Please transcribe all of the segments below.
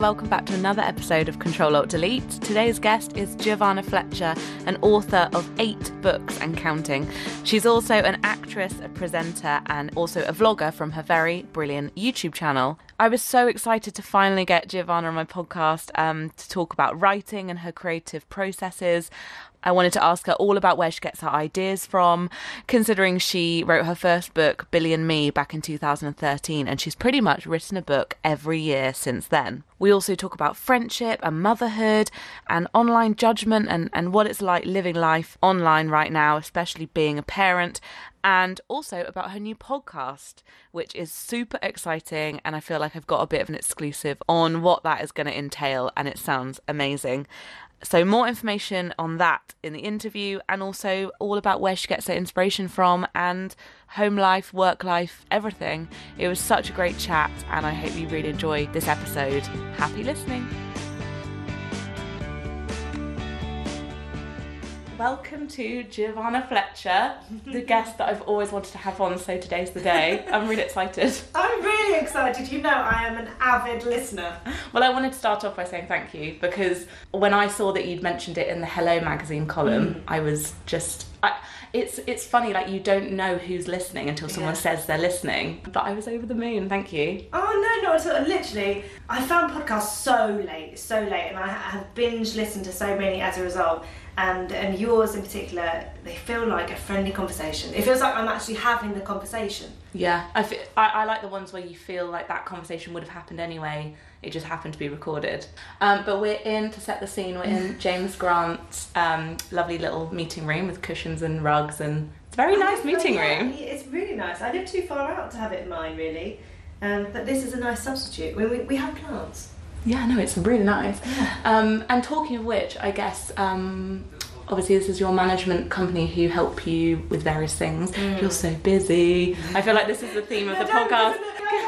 Welcome back to another episode of Control Alt Delete. Today's guest is Giovanna Fletcher, an author of eight books and counting. She's also an actress, a presenter, and also a vlogger from her very brilliant YouTube channel. I was so excited to finally get Giovanna on my podcast um, to talk about writing and her creative processes. I wanted to ask her all about where she gets her ideas from, considering she wrote her first book, Billy and Me, back in 2013, and she's pretty much written a book every year since then. We also talk about friendship and motherhood and online judgment and, and what it's like living life online right now, especially being a parent, and also about her new podcast, which is super exciting. And I feel like I've got a bit of an exclusive on what that is going to entail, and it sounds amazing. So, more information on that in the interview, and also all about where she gets her inspiration from and home life, work life, everything. It was such a great chat, and I hope you really enjoy this episode. Happy listening. Welcome to Giovanna Fletcher, the guest that I've always wanted to have on, so today's the day. I'm really excited. I'm really excited. You know, I am an avid listener. Well, I wanted to start off by saying thank you because when I saw that you'd mentioned it in the Hello magazine column, Mm. I was just. I, it's it's funny like you don't know who's listening until someone Yeah. says they're listening. But I was over the moon. Thank you. Oh no, no, so literally, I found podcasts so late, so late, and I have binge listened to so many as a result. And and yours in particular, they feel like a friendly conversation. It feels like I'm actually having the conversation. Yeah, I, fe- I I like the ones where you feel like that conversation would have happened anyway. It just happened to be recorded. Um, but we're in to set the scene. We're in James Grant's um, lovely little meeting room with cushions and rugs, and it's a very nice I meeting yeah, room. It's really nice. I live too far out to have it in mine, really. Um, but this is a nice substitute. We, we, we have plants. Yeah, no, it's really nice. Um, and talking of which, I guess um, obviously this is your management company who help you with various things. You're so busy. I feel like this is the theme of the No, podcast.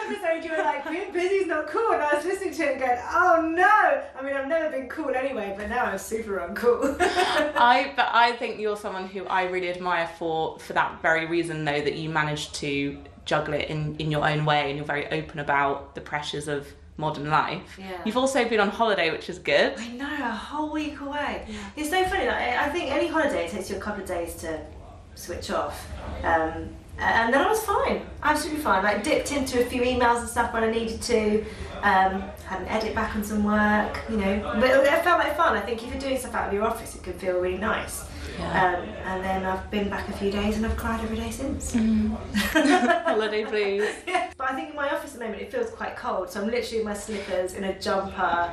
episode you were like, being busy's not cool, and I was listening to it and going, oh no! I mean, I've never been cool anyway, but now I'm super uncool. I but I think you're someone who I really admire for for that very reason though that you managed to juggle it in in your own way and you're very open about the pressures of modern life. Yeah. You've also been on holiday, which is good. I know, a whole week away. It's so funny. Like, I I think any holiday takes you a couple of days to switch off. Um, and then I was fine, absolutely fine. Like dipped into a few emails and stuff when I needed to. Um, had an edit back on some work, you know. But it felt like fun. I think if you're doing stuff out of your office, it can feel really nice. Yeah. Um, and then I've been back a few days and I've cried every day since. holiday blues. Yeah, but I think in my office at the moment it feels quite cold, so I'm literally in my slippers, in a jumper.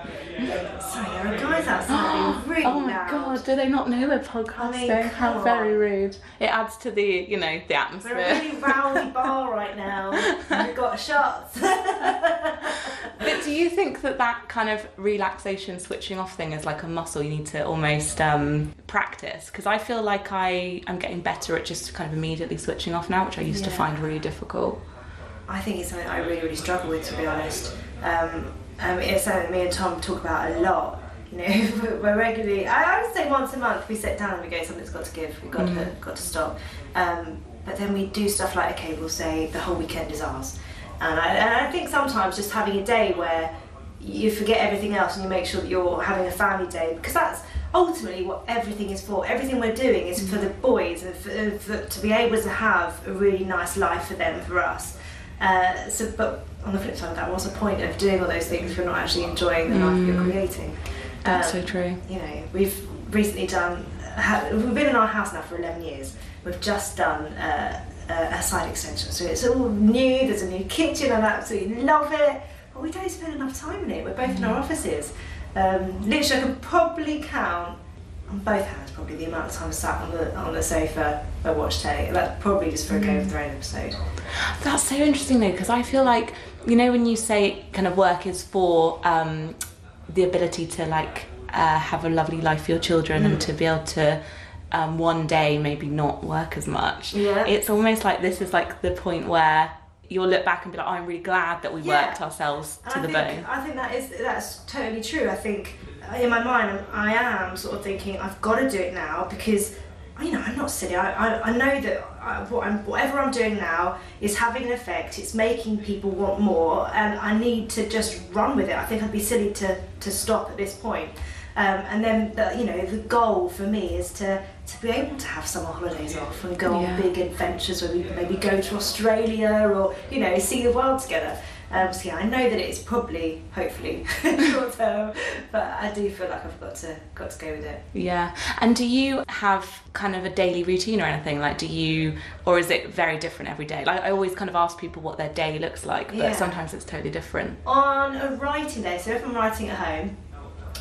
Sorry, there are guys outside really Oh my loud. god, do they not know we're podcasting? I mean, How come very rude. It adds to the, you know, the atmosphere. Really rowdy bar right now. We've got shots. But do you think that that kind of relaxation, switching off thing is like a muscle you need to almost um, practice? Because I feel like I am getting better at just kind of immediately switching off now, which I used to find really difficult. I think it's something I really, really struggle with, to be honest. Um, um, it's something me and Tom talk about a lot. You know, we're regularly. I, I would say once a month we sit down and we go, something's got to give. We've got to got to stop. Um, but then we do stuff like, okay, we'll say the whole weekend is ours. And I, and I think sometimes just having a day where you forget everything else and you make sure that you're having a family day because that's ultimately what everything is for. Everything we're doing is for the boys and for, for, to be able to have a really nice life for them, for us. Uh, so, but on the flip side that, what's the point of doing all those things if you're not actually enjoying the life you're creating? That's Um, so true. you know, we've recently done, we've been in our house now for 11 years. We've just done uh, a, a side extension. So it's all new, there's a new kitchen, and I absolutely love it. But we don't spend enough time in it. We're both in our offices. Um, literally, I could probably count on both hands probably the amount of time I sat on the on the sofa and watched telly. That's probably just for a Game of Thrones episode. That's so interesting though, because I feel like, you know, when you say kind of work is for um, the ability to like uh, have a lovely life for your children and to be able to um, one day maybe not work as much. Yeah. It's almost like this is like the point where you'll look back and be like, oh, I'm really glad that we Yeah. worked ourselves to And the I think, bone. I think that is that's totally true. I think in my mind I am sort of thinking I've got to do it now because you know I'm not silly. I, I, I know that I, what I'm, whatever I'm doing now is having an effect. It's making people want more, and I need to just run with it. I think I'd be silly to to stop at this point. Um, and then, the, you know, the goal for me is to, to be able to have summer holidays off and go Yeah. on big adventures where we maybe go to Australia or, you know, see the world together. Um, so yeah, I know that it's probably, hopefully, short term, but I do feel like I've got to got to go with it. Yeah. And do you have kind of a daily routine or anything? Like, do you, or is it very different every day? Like, I always kind of ask people what their day looks like, but Yeah. sometimes it's totally different. On a writing day, so if I'm writing at home,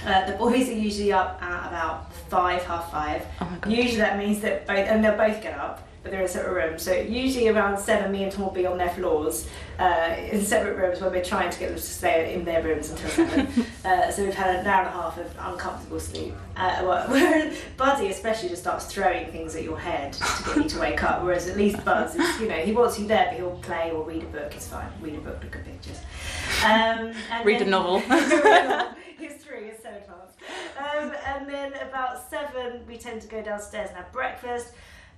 uh, the boys are usually up at about five, half five. Oh my God. Usually that means that both, and they'll both get up, but they're in separate rooms. So usually around seven, me and Tom will be on their floors uh, in separate rooms when we're trying to get them to stay in their rooms until seven. uh, so we've had an hour and a half of uncomfortable sleep. Uh, well, where Buddy especially just starts throwing things at your head to get you to wake up, whereas at least Buzz is, you know, he wants you there, but he'll play or read a book. It's fine. Read a book, look at pictures. Um, and Read a novel. He's three, he's so advanced. Um, and then about seven, we tend to go downstairs and have breakfast.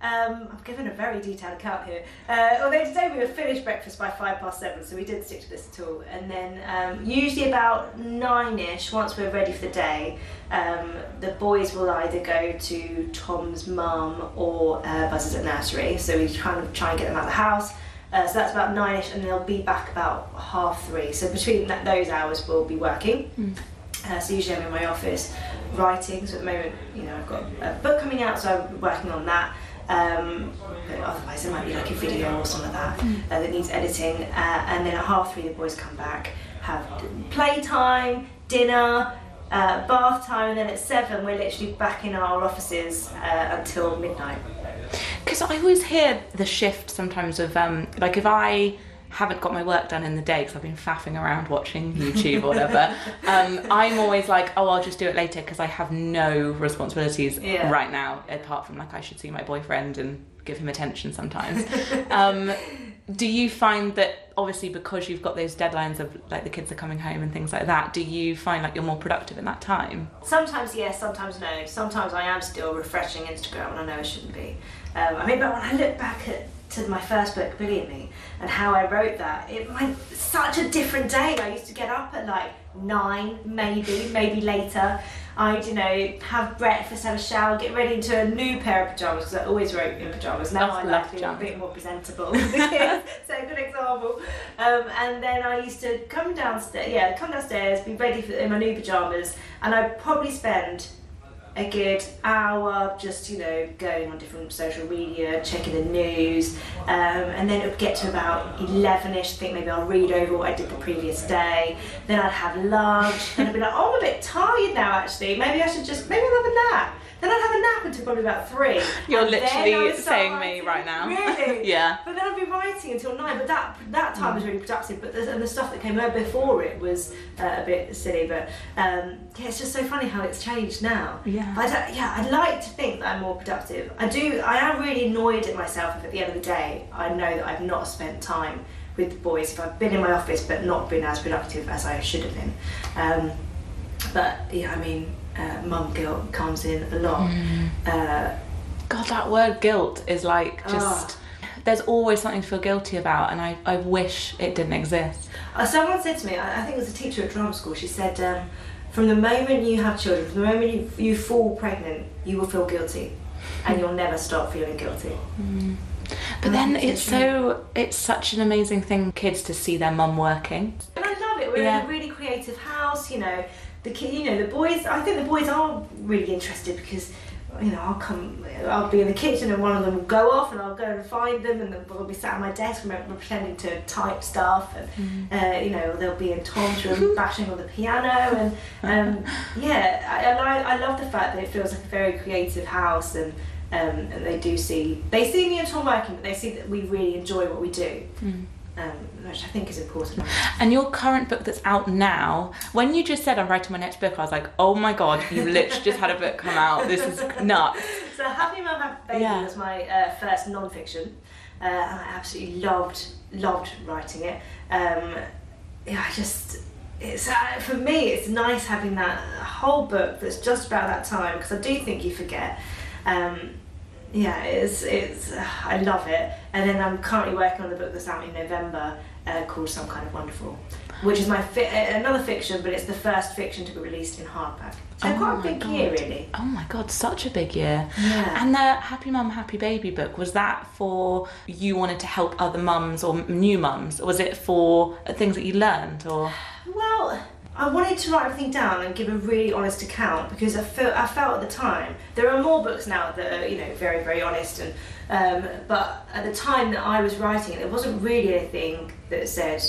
Um, I'm giving a very detailed account here. Uh, although today we were finished breakfast by five past seven, so we didn't stick to this at all. And then um, usually about nine-ish, once we're ready for the day, um, the boys will either go to Tom's mum or uh, Buzz's at nursery. So we kind of try and get them out of the house. Uh, so that's about nine-ish, and they'll be back about half three. So between that, those hours, we'll be working. Uh, so usually I'm in my office writing. So at the moment, you know, I've got a book coming out, so I'm working on that. Um, otherwise, it might be like a video or some of that uh, that needs editing. Uh, and then at half three, the boys come back, have playtime, dinner, uh, bath time, and then at seven, we're literally back in our offices uh, until midnight. Because I always hear the shift sometimes of, um, like, if I haven't got my work done in the day because I've been faffing around watching YouTube or whatever, um, I'm always like, oh, I'll just do it later because I have no responsibilities Yeah. right now, apart from, like, I should see my boyfriend and give him attention sometimes. um, do you find that, obviously, because you've got those deadlines of, like, the kids are coming home and things like that, do you find like you're more productive in that time? Sometimes yes, sometimes no. Sometimes I am still refreshing Instagram and I know I shouldn't be. Um, I mean, but when I look back at to my first book, Billy and Me, and how I wrote that, it was such a different day. I used to get up at like nine, maybe, maybe later. I'd, you know, have breakfast, have a shower, get ready into a new pair of pajamas because I always wrote in pajamas. Now I like being a bit more presentable. with the kids. so a good example. Um, and then I used to come downstairs, yeah, come downstairs, be ready for in my new pajamas, and I'd probably spend a good hour just you know going on different social media checking the news um, and then it would get to about 11ish I think maybe I'll read over what I did the previous day. Then I'd have lunch and I'd be like oh I'm a bit tired now actually. Maybe I should just maybe I'll have a nap then I'd have a nap until probably about three You're And then I literally saying me right now. really yeah. but then I'd be writing until nine. But that that time was really productive. But the, and the stuff that came out before it was uh, a bit silly. But um, yeah, it's just so funny how it's changed now. Yeah. I yeah, I'd like to think that I'm more productive. I do. I am really annoyed at myself if at the end of the day I know that I've not spent time with the boys. If I've been in my office but not been as productive as I should have been. Um, but yeah, I mean, uh, mum guilt comes in a lot. Uh, God, that word guilt is like Ah. just. There's always something to feel guilty about, and I, I wish it didn't exist. Uh, someone said to me, I, I think it was a teacher at drama school, she said, um, from the moment you have children, from the moment you, you fall pregnant, you will feel guilty. And you'll never stop feeling guilty. But then that's so it's so it's such an amazing thing, kids, to see their mum working. And I love it. We're Yeah. in a really creative house, you know. The kid, you know, the boys. I think the boys are really interested because, you know, I'll come, I'll be in the kitchen and one of them will go off and I'll go and find them and then we'll be sat at my desk and pretending to type stuff and, uh, you know, they'll be in Tom's room bashing on the piano and, um, yeah, I, I, I love the fact that it feels like a very creative house and. Um, and they do see they see me and Tom working, but they see that we really enjoy what we do, um, which I think is important. And your current book that's out now, when you just said I'm writing my next book, I was like, oh my god, you literally just had a book come out. This is nuts. So Happy Mum Happy Baby Yeah. was my uh, first non-fiction, uh, and I absolutely loved loved writing it. Um, yeah, I just it's uh, for me it's nice having that whole book that's just about that time because I do think you forget. Um, Yeah, it's it's uh, I love it. And then I'm currently working on the book that's out in November uh, called Some Kind of Wonderful, which is my fi- another fiction, but it's the first fiction to be released in hardback. So Oh quite a big God. year, really. Oh my god, such a big year. Yeah. And the Happy Mum, Happy Baby book, was that for you wanted to help other mums or new mums? Or was it for things that you learned? Or Well, I wanted to write everything down and give a really honest account because I felt I felt at the time there are more books now that are you know very very honest and um, but at the time that I was writing it, there wasn't really anything that said.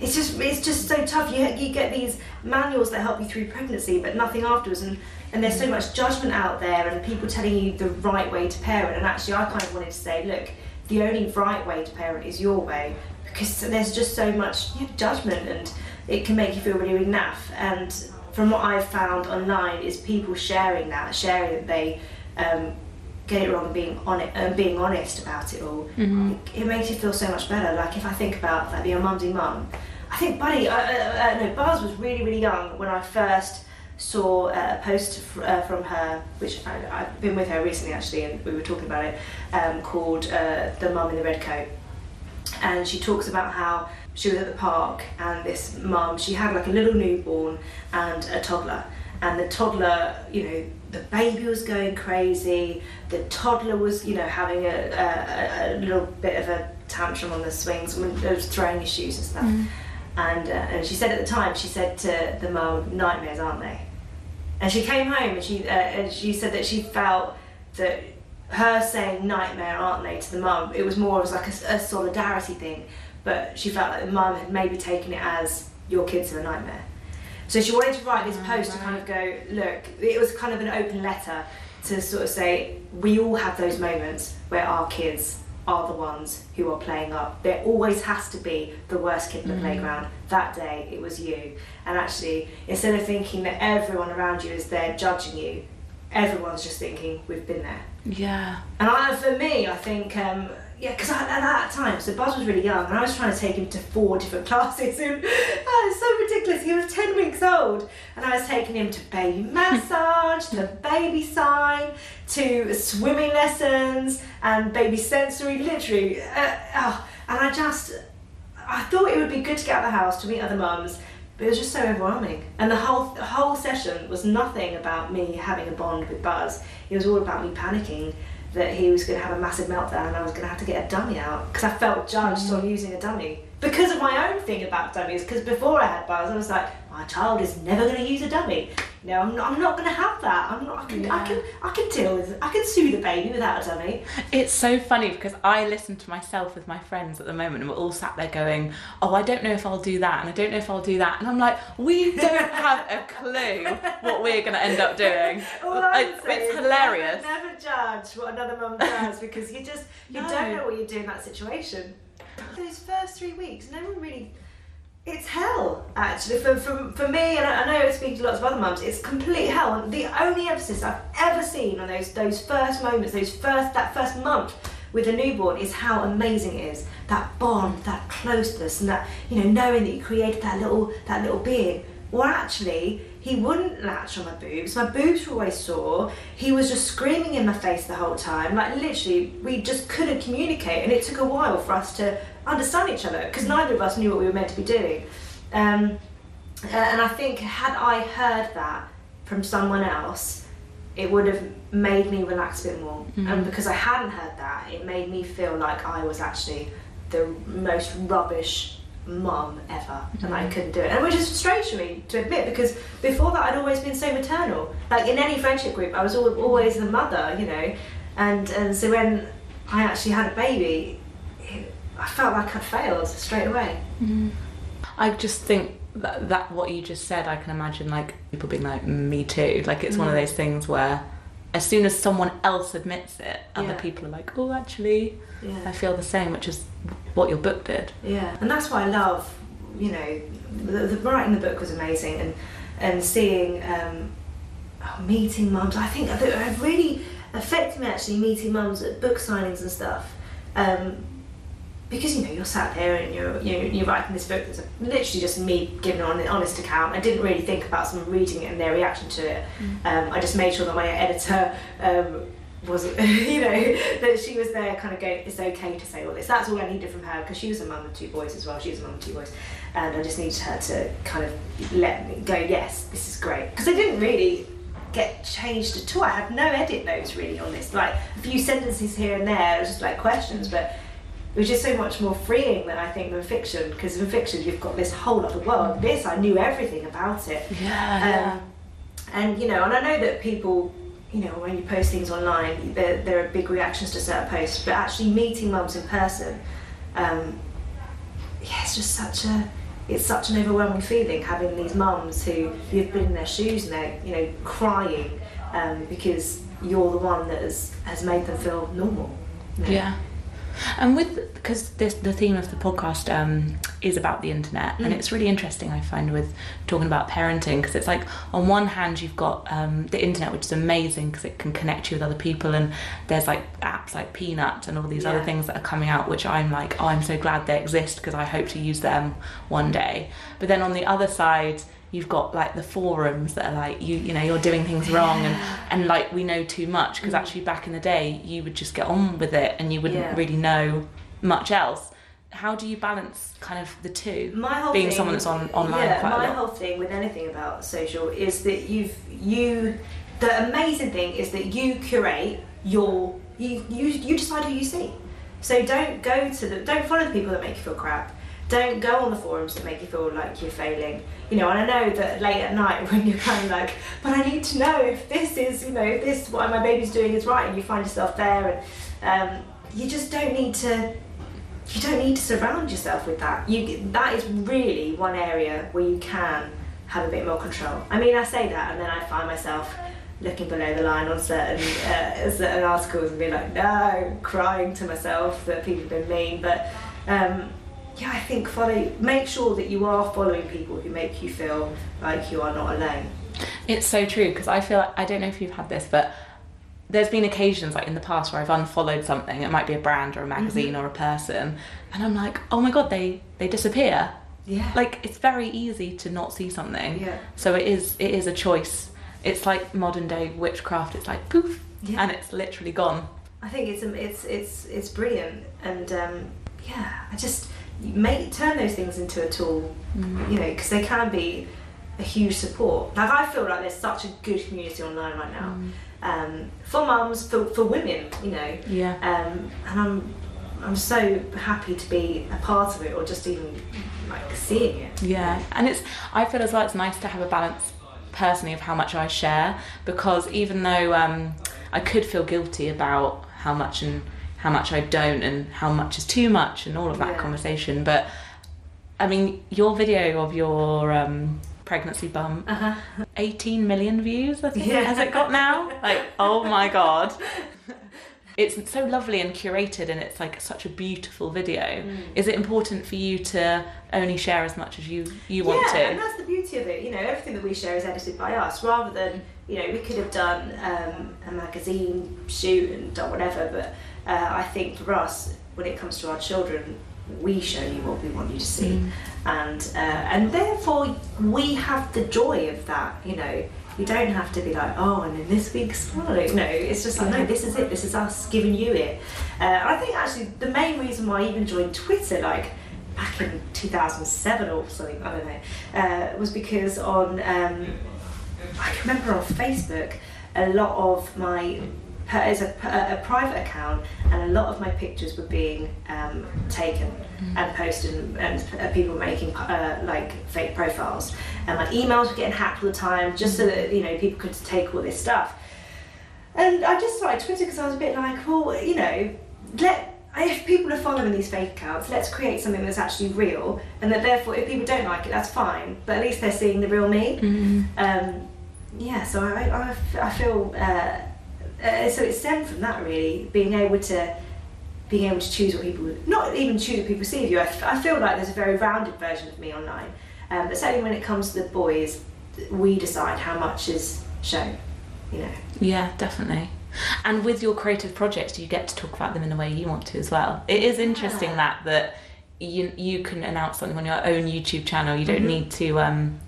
It's just it's just so tough. You you get these manuals that help you through pregnancy, but nothing afterwards, and and there's so much judgment out there, and people telling you the right way to parent. And actually, I kind of wanted to say, look, the only right way to parent is your way, because there's just so much you know, judgment, and it can make you feel really really naff. And from what I've found online, is people sharing that, sharing that they. Um, get it wrong and being on it and being honest about it all it, it makes you feel so much better like if I think about like being a mumsy mum I think Buddy uh, uh, uh, no Buzz was really really young when I first saw uh, a post uh, from her which I, I've been with her recently actually and we were talking about it um, called uh, the mum in the red coat and she talks about how she was at the park and this mum she had like a little newborn and a toddler. And the toddler you know the baby was going crazy. The toddler was you know having a, a, a little bit of a tantrum on the swings when it was throwing his shoes and stuff. And uh, and she said at the time she said to the mum nightmares aren't they? And she came home and she uh, and she said that she felt that her saying nightmare aren't they to the mum it was more as like a, a solidarity thing but she felt like the mum had maybe taken it as your kids are a nightmare. So she wanted to write this post to kind of go look it was kind of an open letter to sort of say we all have those moments where our kids are the ones who are playing up. There always has to be the worst kid in the playground. That day it was you. And actually instead of thinking that everyone around you is there judging you everyone's just thinking we've been there. Yeah, and I, for me, I think, um, yeah, because at that time, so Buzz was really young, and I was trying to take him to four different classes, and oh, it's so ridiculous. He was 10 weeks old, and I was taking him to baby massage, to baby sign, to swimming lessons, and baby sensory, literally. Uh, oh, and I just, I thought it would be good to get out of the house to meet other mums, but it was just so overwhelming. And the whole the whole session was nothing about me having a bond with Buzz. It was all about me panicking that he was going to have a massive meltdown and I was going to have to get a dummy out because I felt judged mm. on using a dummy because of my own thing about dummies. Because before I had Buzz, I was like, my child is never going to use a dummy. No, I'm not, I'm not going to have that. I'm not. I can, I can I can deal with. I can soothe a baby without a dummy. It's so funny because I listen to myself with my friends at the moment and we're all sat there going, Oh, I don't know if I'll do that and I don't know if I'll do that. And I'm like, We don't have a clue what we're going to end up doing. It's- it's hilarious. Never, never judge what another mum does because you just you No. don't know what you do in that situation. Those first three weeks, no one really. It's hell, actually. For, for, for me, and I know I speak to lots of other mums, it's complete hell. And the only emphasis I've ever seen on those those first moments, those first that first month with a newborn, is how amazing it is. That bond, that closeness, and that you know knowing that you created that little that little being. Well, actually, he wouldn't latch on my boobs. My boobs were always sore. He was just screaming in my face the whole time. Like literally, we just couldn't communicate, and it took a while for us to understand each other because neither of us knew what we were meant to be doing. Um, and I think had I heard that from someone else, it would have made me relax a bit more. And because I hadn't heard that, it made me feel like I was actually the most rubbish mum ever, and I mm-hmm. couldn't do it. And which is strange for me to admit because before that I'd always been so maternal. Like in any friendship group, I was always the mother, you know. And and so when I actually had a baby, it, I felt like I'd failed straight away. Mm-hmm. I just think that, that what you just said, I can imagine like people being like, me too. Like it's one of mm. those things where as soon as someone else admits it, other Yeah. people are like, oh, actually, I feel the same, which is what your book did. Yeah, and that's why I love, you know, the, the writing the book was amazing, and and seeing, um, oh, meeting mums. I think it really affected me actually meeting mums at book signings and stuff, um, because you know you're sat there and you're you're, you're writing this book that's literally just me giving an honest account. I didn't really think about someone reading it and their reaction to it. Um, I just made sure that my editor. Um, wasn't, you know, that she was there kind of going, it's okay to say all this. That's all I needed from her because she was a mum of two boys as well. She was a mum of two boys. And I just needed her to kind of let me go, yes, this is great. Because I didn't really get changed at all. I had no edit notes really on this. Like a few sentences here and there, just like questions, but it was just so much more freeing than I think than fiction. Because in fiction, you've got this whole other world. This, I knew everything about it. Yeah. Um, and you know, and I know that people, you know, when you post things online, there, there are big reactions to certain posts, but actually meeting mums in person, um, yeah, it's just such a, it's such an overwhelming feeling having these mums who you've been in their shoes and they're, you know, crying um, because you're the one that has, has made them feel normal. you know. Yeah. And with because this the theme of the podcast um, is about the internet, and Mm. it's really interesting. I find with talking about parenting because it's like on one hand you've got um, the internet, which is amazing because it can connect you with other people, and there's like apps like Peanut and all these other things that are coming out, which I'm like, oh, I'm so glad they exist because I hope to use them one day. But then on the other side. You've got like the forums that are like you, you know, you're doing things wrong, and and like we know too much because Mm. actually back in the day you would just get on with it and you wouldn't Yeah. really know much else. How do you balance kind of the two? my whole being thing, someone that's on- online Yeah, my whole thing with anything about social is that you've you. The amazing thing is that you curate your you you you decide who you see. So don't go to the don't follow the people that make you feel crap. Don't go on the forums that make you feel like you're failing. You know, and I know that late at night when you're kind of like, but I need to know if this is, you know, if this what my baby's doing is right, and you find yourself there, and um, you just don't need to you don't need to surround yourself with that. You that is really one area where you can have a bit more control. I mean, I say that, and then I find myself looking below the line on certain uh, certain articles and being like, no, crying to myself that people have been mean. But um, yeah, I think follow. Make sure that you are following people who make you feel like you are not alone. It's so true because I feel like, I don't know if you've had this, but there's been occasions like in the past where I've unfollowed something. It might be a brand or a magazine or a person, and I'm like, oh my god, they they disappear. Yeah. Like it's very easy to not see something. Yeah. So it is it is a choice. It's like modern day witchcraft. It's like poof, Yeah. and it's literally gone. I think it's it's it's it's brilliant, and um, yeah, I just make turn those things into a tool, you know, because they can be a huge support. Like I feel like there's such a good community online right now, um, for mums, for for women, you know, Yeah. um, and I'm I'm so happy to be a part of it, or just even like seeing it. Yeah, and it's I feel as well it's nice to have a balance personally of how much I share because even though um, I could feel guilty about how much and how much I don't and how much is too much and all of that Yeah. conversation, but I mean your video of your um, pregnancy bump, Uh huh. 18 million views I think Yeah. has it got now? Like oh my god. It's so lovely and curated, and it's like such a beautiful video. Mm. Is it important for you to only share as much as you you want to? yeah, and that's the beauty of it. You know, everything that we share is edited by us, rather than you know we could have done um, a magazine shoot and done whatever. But uh, I think for us, when it comes to our children, we show you what we want you to see, Mm. and uh, and therefore we have the joy of that. You know. You don't have to be like, oh, and in this week's follow. No, it's just like, no, this is it. This is us giving you it. Uh, I think actually the main reason why I even joined Twitter, like back in 2007 or something, I don't know, uh, was because on, um, I remember on Facebook, a lot of my, as a, a private account, and a lot of my pictures were being um, taken and posted, and, and uh, people were making uh, like fake profiles. And my emails were getting hacked all the time, just so that you know people could take all this stuff. And I just started Twitter because I was a bit like, well, you know, let if people are following these fake accounts, let's create something that's actually real, and that therefore, if people don't like it, that's fine. But at least they're seeing the real me. Um, yeah, so I I feel uh, uh, so it stemmed from that really, being able to being able to choose what people not even choose what people see of you. I feel like there's a very rounded version of me online, um, but certainly when it comes to the boys, we decide how much is shown. You know. Yeah, definitely. And with your creative projects, you get to talk about them in the way you want to as well. It is interesting Yeah. that that you you can announce something on your own YouTube channel. You don't Mhm. need to um,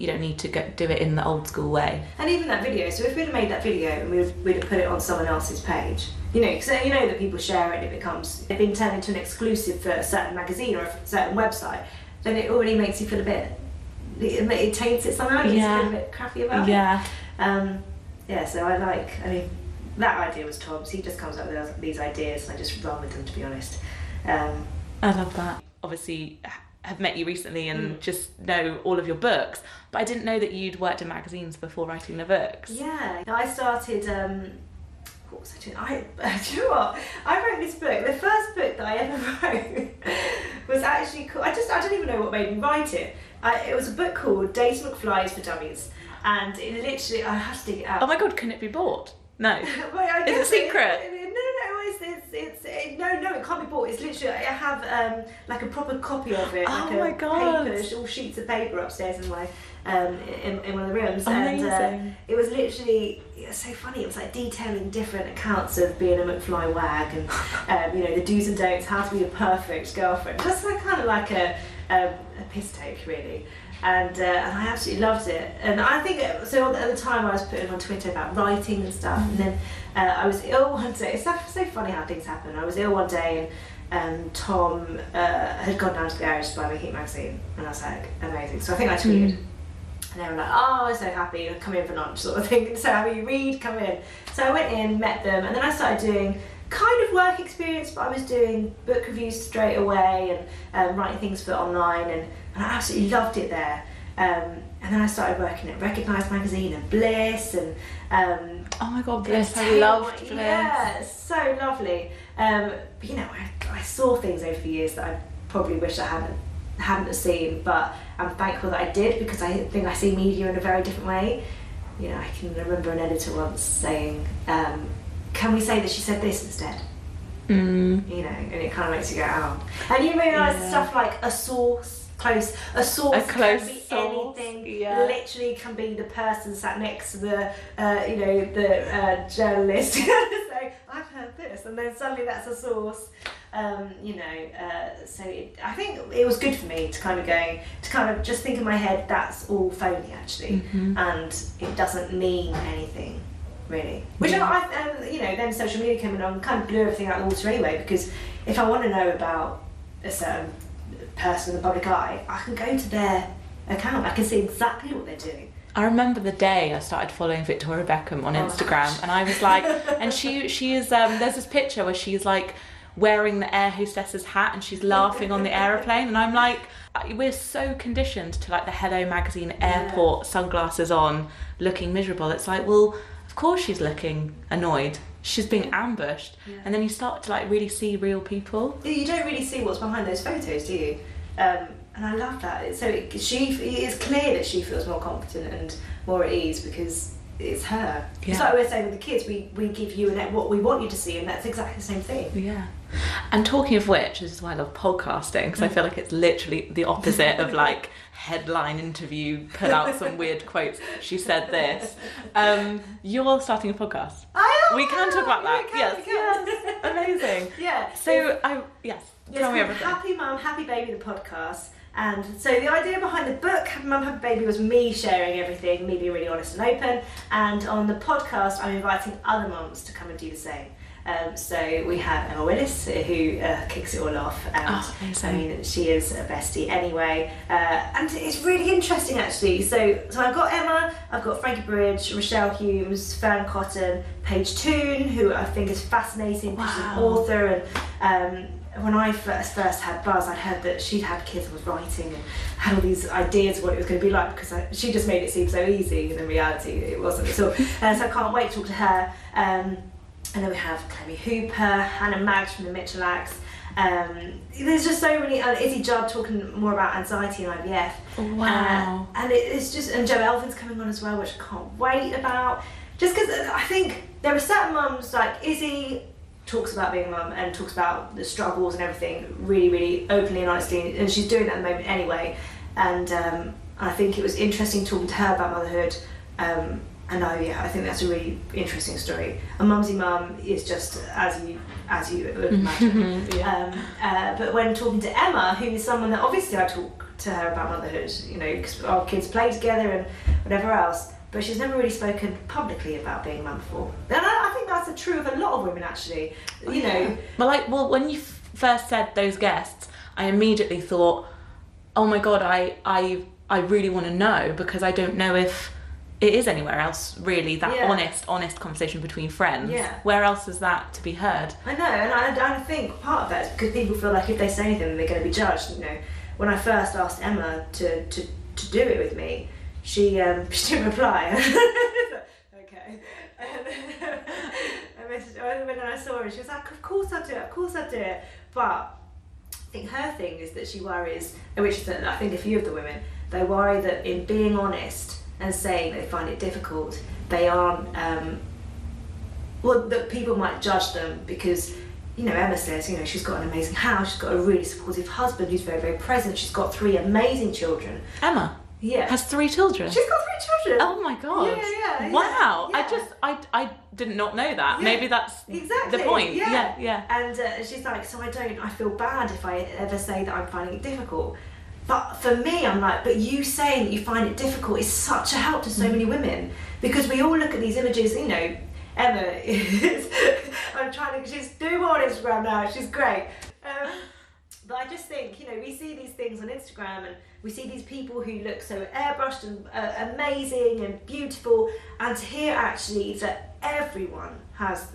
you don't need to go, do it in the old school way. And even that video, so if we'd have made that video and we'd, we'd have put it on someone else's page, you know, because you know that people share it and it becomes, it's been turned into an exclusive for a certain magazine or a certain website, then it already makes you feel a bit, it, it taints it somehow, you Yeah. feel a bit crappy about Yeah. it. Um, yeah, so I like, I mean, that idea was Tom's. He just comes up with these ideas and I just run with them, to be honest. Um, I love that. Obviously, have met you recently and Mm. just know all of your books, but I didn't know that you'd worked in magazines before writing the books. Yeah, I started. Um, what was I doing? I, do you know what? I wrote this book. The first book that I ever wrote was actually called. I just I don't even know what made me write it. I, it was a book called Days McFly's for Dummies, and it literally I had to dig it out. Oh my god, can it be bought? No. Well, Is it secret? no, no, no. It's, it's, it, no, no. It can't be bought. It's literally. I have um, like a proper copy of it. Oh like a my God. Paper, all sheets of paper upstairs in my um, in, in one of the rooms. And uh, it was literally it was so funny. It was like detailing different accounts of being a McFly wag and um, you know the do's and don'ts, how to be a perfect girlfriend. Just like kind of like a a, a piss take really. And, uh, and I absolutely loved it. And I think so. At the time, I was putting on Twitter about writing and stuff. And then uh, I was ill one day. It's so, so funny how things happen. I was ill one day, and um, Tom uh, had gone down to the garage to buy me Heat magazine, and I was like, amazing. So I think I tweeted. And they were like, oh, I'm so happy, come in for lunch, sort of thing. So happy you read, come in. So I went in, met them, and then I started doing kind of work experience, but I was doing book reviews straight away and um, writing things for online, and, and I absolutely loved it there. Um, and then I started working at Recognised Magazine and Bliss, and um, Oh my god, Bliss. I loved Bliss. Yeah, so lovely. Um, but you know, I, I saw things over the years that I probably wish I hadn't hadn't seen, but I'm thankful that I did because I think I see media in a very different way. You know, I can remember an editor once saying, um, "Can we say that she said this instead?" Mm. You know, and it kind of makes you go, "Oh," and you realise Yeah. stuff like a source. Close. A source A close can be source, anything. yeah. Literally, can be the person sat next to the, uh, you know, the uh, journalist. so I've heard this, and then suddenly that's a source. Um, you know, uh, so it, I think it was good for me to kind of go to kind of just think in my head that's all phony actually, Mhm. and it doesn't mean anything really. Which Yeah. I, I um, you know, then social media came along, kind of blew everything out of the water anyway. Because if I want to know about a certain person in the public eye, I can go to their account. I can see exactly what they're doing. I remember the day I started following Victoria Beckham on Oh, Instagram, and I was like, and she she is um, there's this picture where she's like wearing the air hostess's hat and she's laughing on the aeroplane, and I'm like, we're so conditioned to like the Hello magazine airport sunglasses on, looking miserable. It's like, well, of course she's looking annoyed. She's being ambushed, Yeah. and then you start to like really see real people. You don't really see what's behind those photos, do you? Um, and I love that. So it, she, it is clear that she feels more confident and more at ease because it's her. It's Yeah. like we're saying with the kids, we, we give you an, what we want you to see, and that's exactly the same thing. Yeah. And talking of which, this is why I love podcasting because I feel like it's literally the opposite of like headline interview, put out some weird quotes. She said this. Um, you're starting a podcast. I am. We can talk about that. Can, yes, yes. Amazing. Yeah. So I yes, It's tell me called everything. Happy Mum, Happy Baby, the podcast. And so the idea behind the book, Happy Mum, Happy Baby, was me sharing everything, me being really honest and open. And on the podcast, I'm inviting other mums to come and do the same. Um, so we have Emma Willis, who uh, kicks it all off, and Oh, I mean she is a bestie anyway. Uh, and it's really interesting actually. So so I've got Emma, I've got Frankie Bridge, Rochelle Humes, Fearne Cotton, Paige Toon, who I think is fascinating. because She's an author and. Um, when I first first had Buzz, I heard that she'd had kids and was writing and had all these ideas of what it was going to be like because I, she just made it seem so easy, and in reality, it wasn't at all. uh, so I can't wait to talk to her. Um, and then we have Chloe Hooper, Hannah Maggs from the Mitchellacks. Um, there's just so many. Uh, Izzy Judd talking more about anxiety and IVF. Wow. Uh, and it, it's just and Jo Elvin's coming on as well, which I can't wait about. Just because I think there are certain mums like Izzy talks about being a mum and talks about the struggles and everything really, really openly and honestly, and she's doing that at the moment anyway. And um, I think it was interesting talking to her about motherhood. Um, and I, yeah, I think that's a really interesting story. A mumsy mum is just as you as you would imagine. yeah. Um, uh, but when talking to Emma, who is someone that obviously I talk to her about motherhood, you know, because our kids play together and whatever else. But she's never really spoken publicly about being a mum before. And I, I think that's true of a lot of women, actually. You know, Well, like, well, when you f- first said those guests, I immediately thought, oh my god, I, I, I really want to know because I don't know if it is anywhere else really that Yeah. honest, honest conversation between friends. Yeah. Where else is that to be heard? I know, and I, and I think part of that is because people feel like if they say anything, they're going to be judged. You know, when I first asked Emma to, to, to do it with me, she um, she didn't reply. okay. I messaged when I saw her. She was like, "Of course I do it. Of course I do it." But I think her thing is that she worries, which I think a few of the women, they worry that in being honest and saying they find it difficult, they aren't. Um, well, that people might judge them because, you know, Emma says, you know, she's got an amazing house, she's got a really supportive husband who's very, very present, she's got three amazing children. Emma Yeah. has three children. she's got three children. Oh my god! Yeah, yeah, yeah, Wow! I just I, I did not know that. Yeah, Maybe that's Exactly. the point. Yeah. yeah. yeah. And uh, she's like, so I don't, I feel bad if I ever say that I'm finding it difficult. But for me, I'm like, but you saying that you find it difficult is such a help to so Mm. many women because we all look at these images, you know. Emma is, I'm trying to, she's doing more on Instagram now, she's great. Um, but I just think, you know, we see these things on Instagram and we see these people who look so airbrushed and uh, amazing and beautiful, and to hear actually that everyone has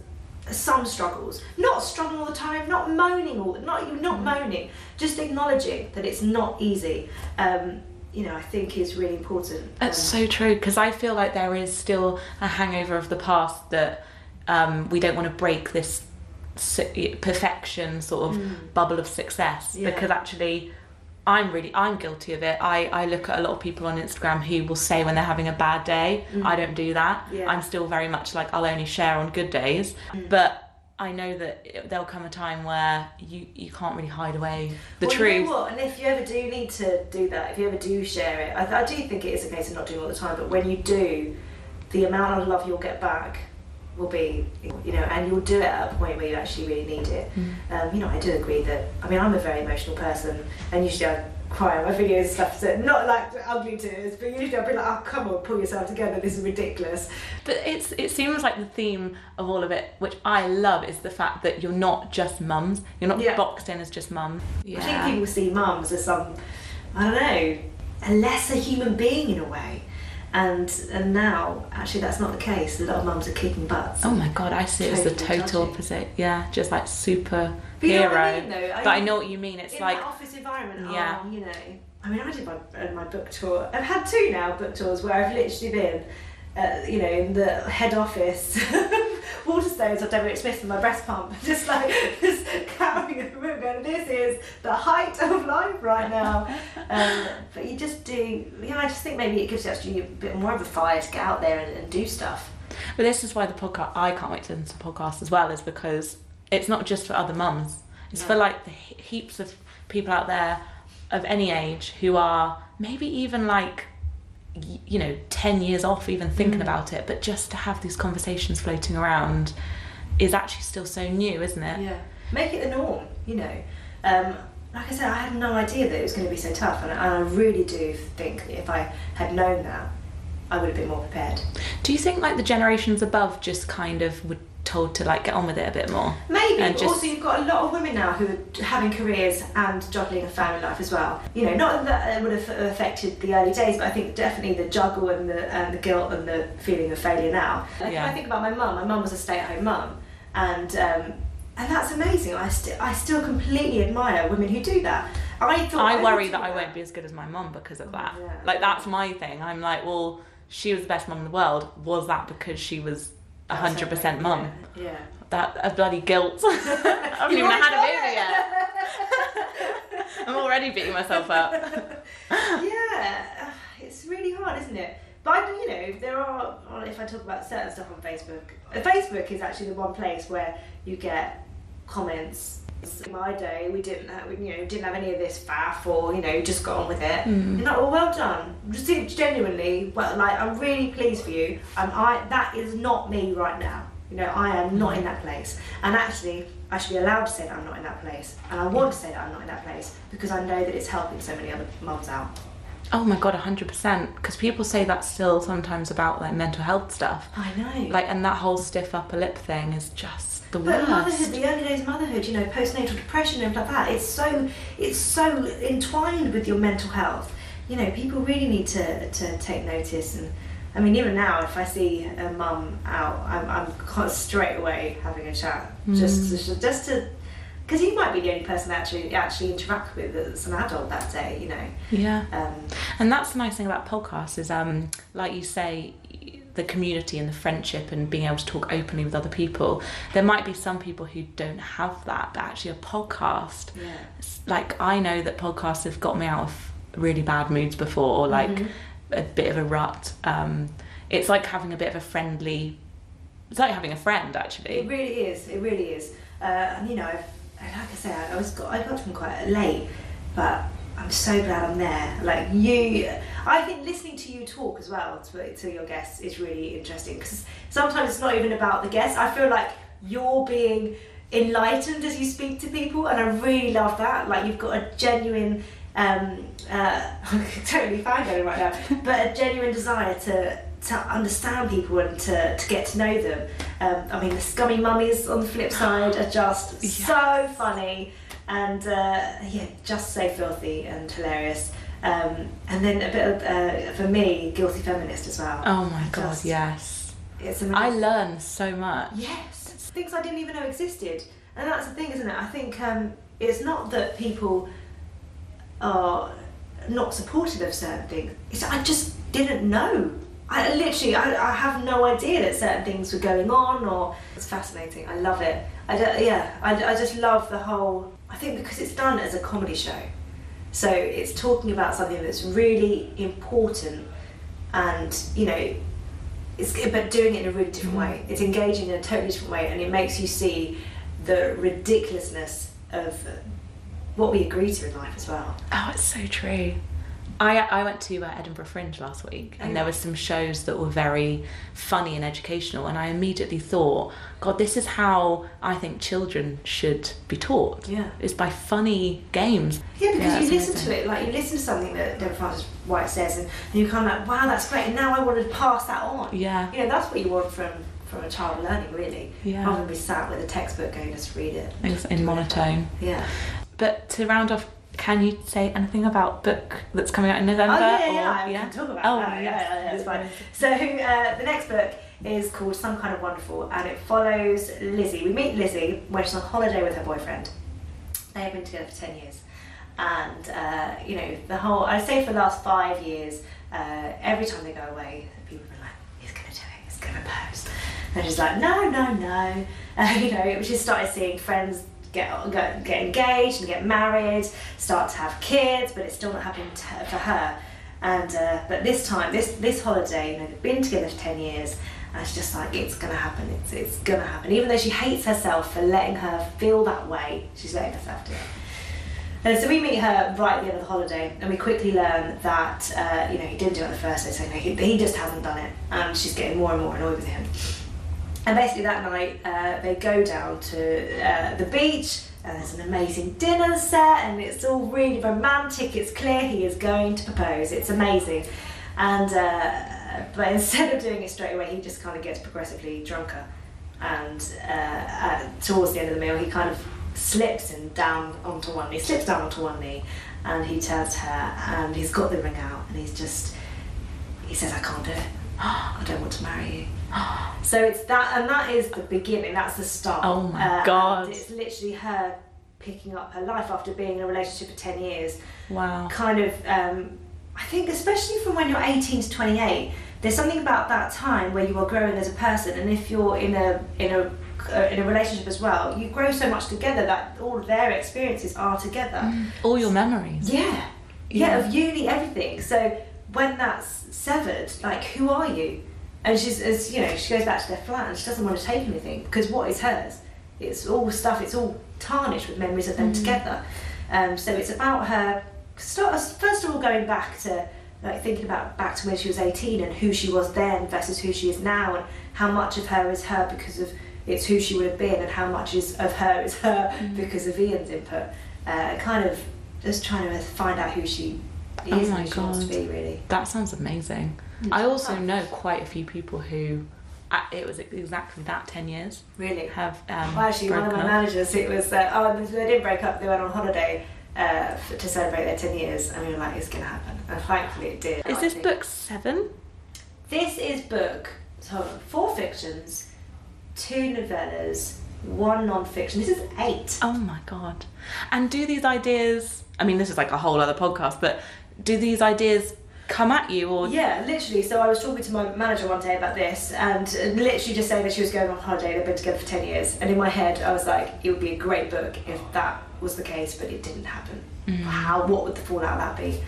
some struggles, not struggling all the time, not moaning all, not you're not moaning, just acknowledging that it's not easy. Um, you know, I think is really important. That's Um, so true because I feel like there is still a hangover of the past that um, we don't want to break this perfection sort of mm. bubble of success Yeah. because actually I'm really I'm guilty of it. I, I look at a lot of people on Instagram who will say when they're having a bad day. Mm. I don't do that. Yeah. I'm still very much like I'll only share on good days. Mm. But I know that there'll come a time where you, you can't really hide away the well, truth. You know? And if you ever do need to do that, if you ever do share it, I, I do think it is a case of not doing all the time. But when you do, the amount of love you'll get back will be, you know, and you'll do it at a point where you actually really need it. Um, you know, I do agree that. I mean, I'm a very emotional person, and usually I cry on my videos and stuff. So not like ugly tears, but usually I'll be like, "Oh, come on, pull yourself together. This is ridiculous." But it's it seems like the theme of all of it, which I love, is the fact that you're not just mums. You're not Yeah. boxed in as just mum. I think people see mums as some, I don't know, a lesser human being in a way. And and now, actually, that's not the case. A lot of mums are kicking butts. Oh my god, I see it as the total opposite. Yeah, just like super But you know hero. I mean, but I know what you mean. It's in like office environment, Yeah. oh, you know. I mean, I did my, uh, my book tour. I've had two now book tours where I've literally been, uh, you know, in the head office, Waterstones of Deborah Smith with my breast pump, just like just carrying a room going, this is the height of life right now. Um, but you just do, you know, I just think maybe it gives you actually a bit more of a fire to get out there and, and do stuff. But this is why the podcast I can't wait to listen to podcasts as well, is because it's not just for other mums. It's for like the heaps of people out there of any age who are maybe even like you know 10 years off even thinking Mm. about it but just to have these conversations floating around is actually still so new isn't it Yeah, make it the norm. You know, um, like I said, I had no idea that it was going to be so tough, and, and I really do think that if I had known that, I would have been more prepared. do you think like the generations above just kind of were told to like get on with it a bit more Maybe. And just- also, you've got a lot of women now who are having careers and juggling a family life as well. You know, not that it would have affected the early days, but I think definitely the juggle and the and the guilt and the feeling of failure now. Like Yeah. I think about my mum, my mum was a stay-at-home mum, and um, and that's amazing. I still I still completely admire women who do that. I thought I would worry do that I won't be as good as my mum because of Oh, that. yeah. Like that's my thing. I'm like, well, she was the best mum in the world. Was that because she was hundred percent mum? Yeah. That a bloody guilt. I haven't even had a baby yet. I'm already beating myself up. yeah, it's really hard, isn't it? But I, you know, there are. If I talk about certain stuff on Facebook, Facebook is actually the one place where you get comments. In my day, we didn't, have, you know, didn't have any of this faff, or you know, just got on with it. Mm. You're like, well, well done. Just genuinely, well, like I'm really pleased for you. And I, that is not me right now. You know, I am not in that place. And actually, I should be allowed to say that I'm not in that place. And I want to say that I'm not in that place because I know that it's helping so many other mums out. Oh my god, 100%. Because people say that still sometimes about like mental health stuff. I know. Like, and that whole stiff upper lip thing is just the But worst. motherhood, the early days of motherhood, you know, postnatal depression and like that, it's so it's so entwined with your mental health. You know, people really need to, to take notice and I mean, even now, if I see a mum out, I'm, I'm straight away having a chat, just to, just to, because you might be the only person that actually actually interact with as an adult that day, you know. yeah. Um, And that's the nice thing about podcasts is, um, like you say, the community and the friendship and being able to talk openly with other people. There might be some people who don't have that, but actually a podcast, yeah. like I know that podcasts have got me out of really bad moods before, or like a bit of a rut. Um, it's like having a bit of a friendly. It's like having a friend, actually. It really is. It really is. Uh, and you know, I've, like I say, I, I was got, I got to them quite late, but I'm so glad I'm there. Like you, I think listening to you talk as well to, to your guests is really interesting because sometimes it's not even about the guests. I feel like you're being enlightened as you speak to people, and I really love that. Like you've got a genuine. Um, uh, totally fine going right now, but a genuine desire to to understand people and to, to get to know them. Um, I mean, the scummy mummies on the flip side are just so funny and uh, yeah, just so filthy and hilarious. Um, and then a bit of, uh, for me, guilty feminist as well. Oh my god, Just- yes. It's I amazing. learn so much. Yes, it's things I didn't even know existed, and that's the thing, isn't it? I think um, it's not that people are not supportive of certain things. It's I just didn't know. I literally, I, I have no idea that certain things were going on, or it's fascinating. I love it. I don't, yeah, I, I just love the whole. I think because it's done as a comedy show, so it's talking about something that's really important, and you know, it's but doing it in a really different mm-hmm. way. It's engaging in a totally different way, and it makes you see the ridiculousness of what we agree to in life as well. Oh, it's so true. I I went to uh, Edinburgh Fringe last week, and Oh, there were some shows that were very funny and educational, and I immediately thought, God, this is how I think children should be taught. Yeah. Is by funny games. Yeah, because Yeah, you listen amazing. to it, like you listen to something that Deborah Francis White says, and, and you're kind of like, wow, that's great, and now I want to pass that on. Yeah. You know, that's what you want from from a child learning, really. Yeah. Rather than be sat with a textbook going, just read it. In monotone. Yeah. But to round off, can you say anything about book that's coming out in November? Oh yeah, or- yeah, yeah. I can talk about Oh, that. Yeah, yes. yeah, yeah, it's fine. So uh, the next book is called Some Kind of Wonderful, and it follows Lizzie. We meet Lizzie when she's on holiday with her boyfriend. They have been together for ten years, and uh, you know the whole. I'd say for the last five years, uh, every time they go away, people are like, "He's gonna do it. He's gonna propose," and she's like, "No, no, no." Uh, you know, she started seeing friends get, get get engaged and get married, start to have kids, but it's still not happening to for her. And uh, but this time, this this holiday, you know, they've been together for ten years, and it's just like it's gonna happen. It's it's gonna happen. Even though she hates herself for letting her feel that way, she's letting herself do it. And so we meet her right at the end of the holiday, and we quickly learn that uh, you know he didn't do it the first day, so he, he just hasn't done it, and she's getting more and more annoyed with him. And basically that night uh, they go down to uh, the beach and there's an amazing dinner set and it's all really romantic. It's clear he is going to propose. It's amazing. And uh, but instead of doing it straight away, he just kind of gets progressively drunker. And uh, uh, towards the end of the meal, he kind of slips and down onto one knee, slips down onto one knee, and he tells her and he's got the ring out and he's just he says, "I can't do it. I don't want to marry you." So it's that, and that is the beginning. That's the start. Oh my Uh, God. It's literally her picking up her life after being in a relationship for ten years. Wow. Kind of, um, I think, especially from when you're eighteen to twenty-eight, there's something about that time where you are growing as a person, and if you're in a in a uh, in a relationship as well, you grow so much together that all of their experiences are together. All your memories. Yeah. yeah. Yeah. of uni, everything. So when that's severed, like, who are you? And she's, as you know, she goes back to their flat and she doesn't want to take anything because what is hers? It's all stuff. It's all tarnished with memories of them together. Um, so it's about her. Start, first of all, going back to like thinking about back to when she was 18 and who she was then versus who she is now, and how much of her is her because of it's who she would have been, and how much is of her is her Mm. because of Ian's input. Uh, kind of just trying to find out who she is Oh and who she wants to be, really. That sounds amazing. I also know quite a few people who, uh, it was exactly that, 10 years, Really. have um, Well, actually, one of my up. managers, it was, uh, oh, they didn't break up, they went on holiday uh, for, to celebrate their 10 years, and we were like, it's to happen. And thankfully it did. Is I this book seven? This is book, so four fictions, two novellas, one non-fiction. This is eight. Oh my god. And do these ideas, I mean, this is like a whole other podcast, but do these ideas come at you or. Yeah, literally. So I was talking to my manager one day about this, and literally just saying that she was going on holiday. They've been together for ten years, and in my head, I was like, it would be a great book if that was the case, but it didn't happen. How? What would the fallout of that be?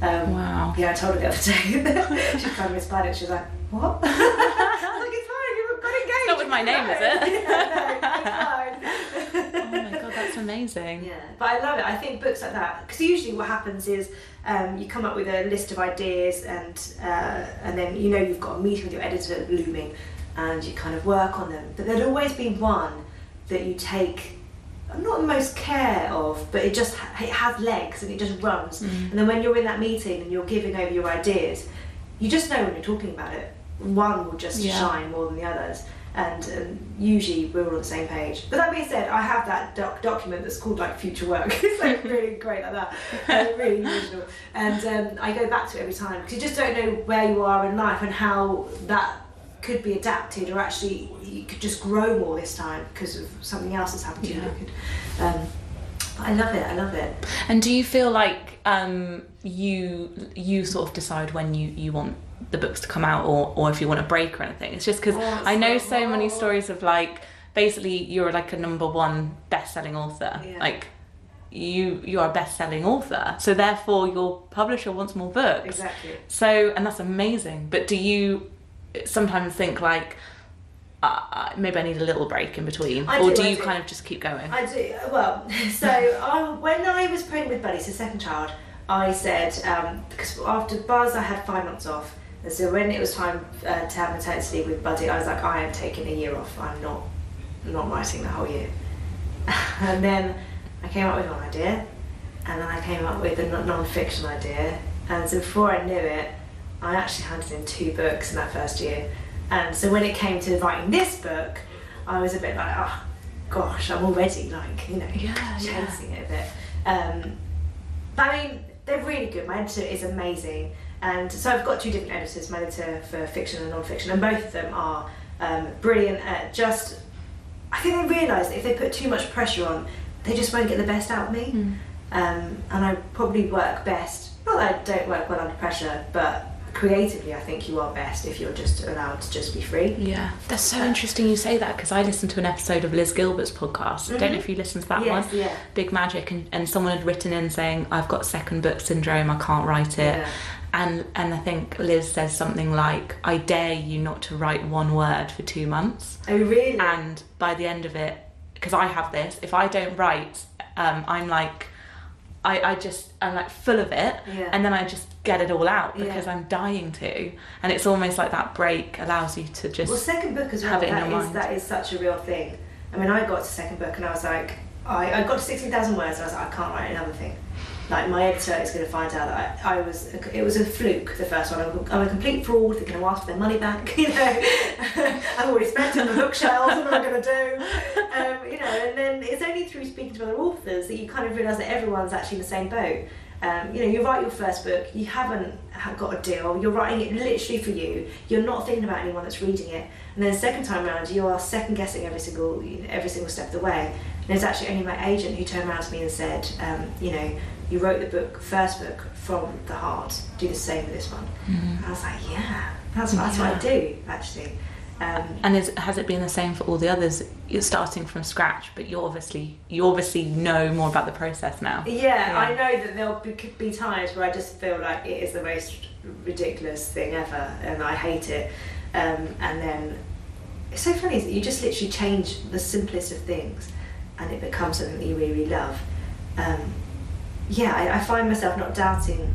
Um, Wow. Yeah, I told her the other day. she kind of inspired it. She was like, "What?" I was like, "It's fine. you've got engaged. not with my name, is it? yeah, no, it's fine." Oh my god, that's amazing. Yeah, but I love it. I think books like that because usually what happens is um, you come up with a list of ideas and uh, and then you know you've got a meeting with your editor looming, and you kind of work on them. But there'd always be one that you take not the most care of, but it just it has legs and it just runs. Mm. And then when you're in that meeting and you're giving over your ideas, you just know when you're talking about it. One will just Yeah. shine more than the others. And, and usually we're all on the same page. But that being said, I have that doc- document that's called like future work. it's like really great like that, uh, really original. And um, I go back to it every time because you just don't know where you are in life and how that could be adapted or actually you could just grow more this time because of something else that's happened to you. Yeah. could- Um, but I love it. I love it. And do you feel like um, you you sort of decide when you, you want the books to come out or, or if you want a break or anything? It's just because Oh, I know so so many stories of like basically you're like a number one best selling author. Yeah. Like you you are a best selling author. So therefore your publisher wants more books. Exactly. So and that's amazing. But do you sometimes think like uh, maybe I need a little break in between, I or do, do you do. kind of just keep going? I do. Well, so I, when I was pregnant with Buddy, so second child, I said um, because after Buzz I had five months off, and so when it was time uh, to have maternity leave with Buddy, I was like, I am taking a year off. I'm not not writing the whole year. and then I came up with one idea, and then I came up with a non- non-fiction idea, and so before I knew it, I actually handed in two books in that first year. And so when it came to writing this book, I was a bit like, oh gosh, I'm already like, you know, Yeah, yeah. chasing it a bit. Um, but I mean, they're really good. My editor is amazing. And so I've got two different editors, my editor for fiction and non-fiction, and both of them are um, brilliant at just, I think they realise that if they put too much pressure on, they just won't get the best out of me. Mm. Um, and I probably work best, not that I don't work well under pressure, but creatively I think you are best if you're just allowed to just be free. Yeah, that's so interesting you say that because I listened to an episode of Liz Gilbert's podcast. I don't know if you listened to that yes, one. yeah. Big Magic, and, and someone had written in saying, I've got second book syndrome, I can't write it. Yeah. And, and I think Liz says something like, I dare you not to write one word for two months. Oh, really? And by the end of it, because I have this, if I don't write, um, I'm like, I, I just, I'm like full of it. Yeah. And then I just get it all out because Yeah. I'm dying to. And it's almost like that break allows you to just. Well, second book as well. have it in your is- mind. that is such a real thing. I mean, I got to second book and I was like, I, I got to sixteen thousand words and I was like, I can't write another thing. Like my editor is going to find out that I, I was. It was a fluke. The first one. I'm, I'm a complete fraud. They're going to ask for their money back. You know, I've already spent on the bookshelves. What am I going to do? Um, you know, and then it's only through speaking to other authors that you kind of realise that everyone's actually in the same boat. Um, you know, you write your first book, you haven't got a deal, you're writing it literally for you, you're not thinking about anyone that's reading it, and then the second time around, you are second guessing every single every single step of the way. And it's actually only my agent who turned around to me and said, um, you know, you wrote the book, first book, from the heart. Do the same with this one. Mhm. And I was like, yeah, that's, that's what I do actually. Um, And is, has it been the same for all the others? You're starting from scratch, but you obviously you obviously know more about the process now. Yeah, Yeah. I know that there'll be, could be times where I just feel like it is the most ridiculous thing ever, and I hate it. Um, and then it's so funny that you just literally change the simplest of things, and it becomes something that you really, really love. Um, yeah, I, I find myself not doubting.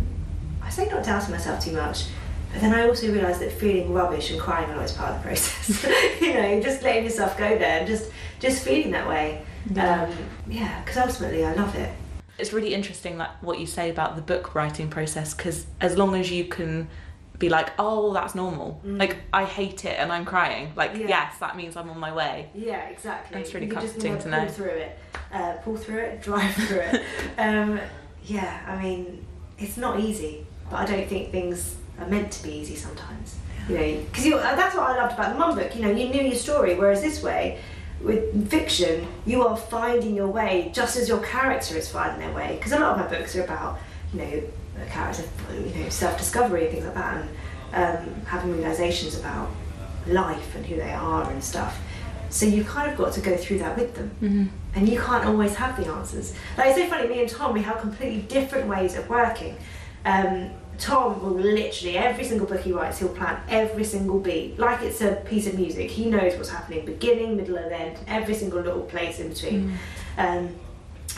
I say not doubting myself too much, but then I also realise that feeling rubbish and crying a lot is part of the process. you know, just letting yourself go there and just just feeling that way. Yeah. Um, yeah, because ultimately I love it. It's really interesting, like what you say about the book writing process, because as long as you can be like, oh, that's normal. Like I hate it and I'm crying. Like Yeah. yes, that means I'm on my way. Yeah, exactly. That's really you just comforting to pull through it, uh, pull through it, drive through it. um, yeah, I mean, it's not easy, but I don't think things are meant to be easy sometimes. You know, because that's what I loved about the mum book. You know, you knew your story, whereas this way, with fiction, you are finding your way just as your character is finding their way. Because a lot of my books are about, you know, a character, you know, self-discovery and things like that, and um, having realizations about life and who they are and stuff. So you've kind of got to go through that with them. Mm-hmm. And you can't always have the answers. Like it's so funny, me and Tom, we have completely different ways of working. Um, Tom will literally, every single book he writes, he'll plan every single beat, like it's a piece of music. He knows what's happening, beginning, middle, and end, every single little place in between. Um,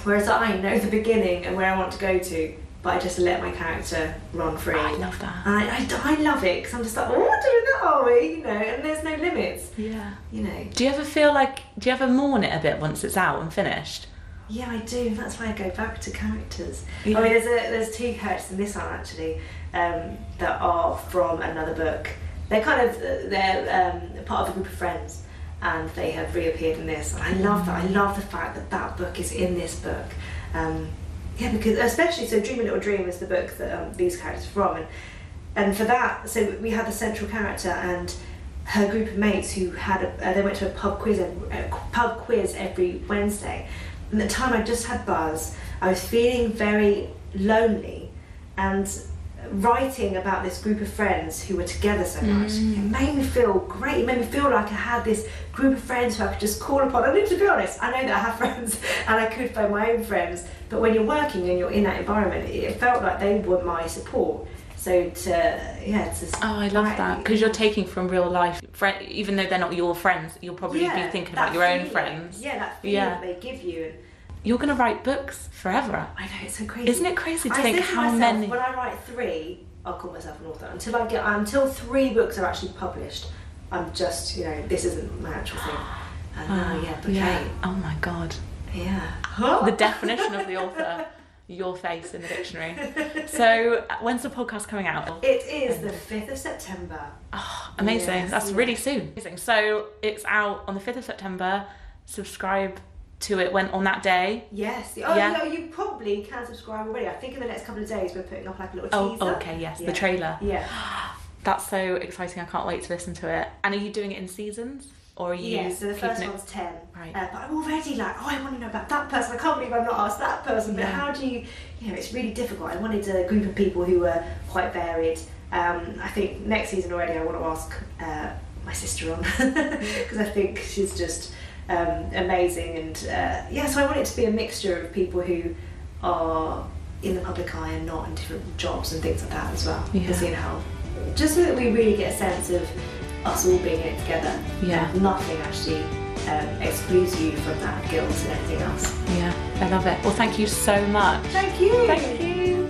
whereas I know the beginning and where I want to go to, but I just let my character run free. I love that. And I, I, I love it because I'm just like, oh, what doing that are we? You know, and there's no limits. Yeah. You know, Do you ever feel like? Do you ever mourn it a bit once it's out and finished? yeah, I do. That's why I go back to characters. Yeah. I mean, there's a, there's two characters in this one actually um, that are from another book. They're kind of they're um, part of a group of friends, and they have reappeared in this. And I love that. I love the fact that that book is in this book. Um, yeah, because especially so, Dream a Little Dream is the book that um, these characters are from, and and for that, so we had the central character and her group of mates who had a, uh, they went to a pub quiz every, a pub quiz every Wednesday. And at the time, I just had Buzz. I was feeling very lonely, and writing about this group of friends who were together so much it made me feel great. It made me feel like I had this group of friends who I could just call upon. And to be honest, I know that I have friends and I could phone my own friends, but when you're working and you're in that environment, it felt like they were my support. So to yeah, to Oh, I love that because you're taking from real life. Even though they're not your friends, you'll probably Yeah, be thinking about your own friends. Yeah, that feeling Yeah. that they give you. You're gonna write books forever. I know it's so crazy. Isn't it crazy to I think how myself, many? When I write three, I'll call myself an author. Until I get until three books are actually published, I'm just you know this isn't my actual thing. And now, yeah, but yeah. yeah, Oh my god. Yeah. The definition of the author. Your face in the dictionary. So, uh, when's the podcast coming out? It is the fifth of September. Oh, amazing. Yes, That's yeah. really soon. Amazing. So, it's out on the 5th of September. Subscribe to it when on that day. Yes. Oh, Yeah. no, you probably can subscribe already. I think in the next couple of days we're putting up like a little Oh, teaser. Oh, okay, yes, Yeah. the trailer. Yeah. That's so exciting. I can't wait to listen to it. And are you doing it in seasons? Or you Yeah, so the first one's 10. Right. Uh, but I'm already like, oh, I want to know about that person. I can't believe I've not asked that person. But Yeah. how do you, you know, it's really difficult. I wanted a group of people who were quite varied. Um, I think next season already I want to ask uh, my sister on because I think she's just um, amazing. And uh, yeah, so I want it to be a mixture of people who are in the public eye and not in different jobs and things like that as well. Yeah. Because, you know, just so that we really get a sense of us all being in it together. Yeah. Nothing actually um, excludes you from that guilt and anything else. Yeah, I love it. Well, thank you so much. Thank you. Thank you.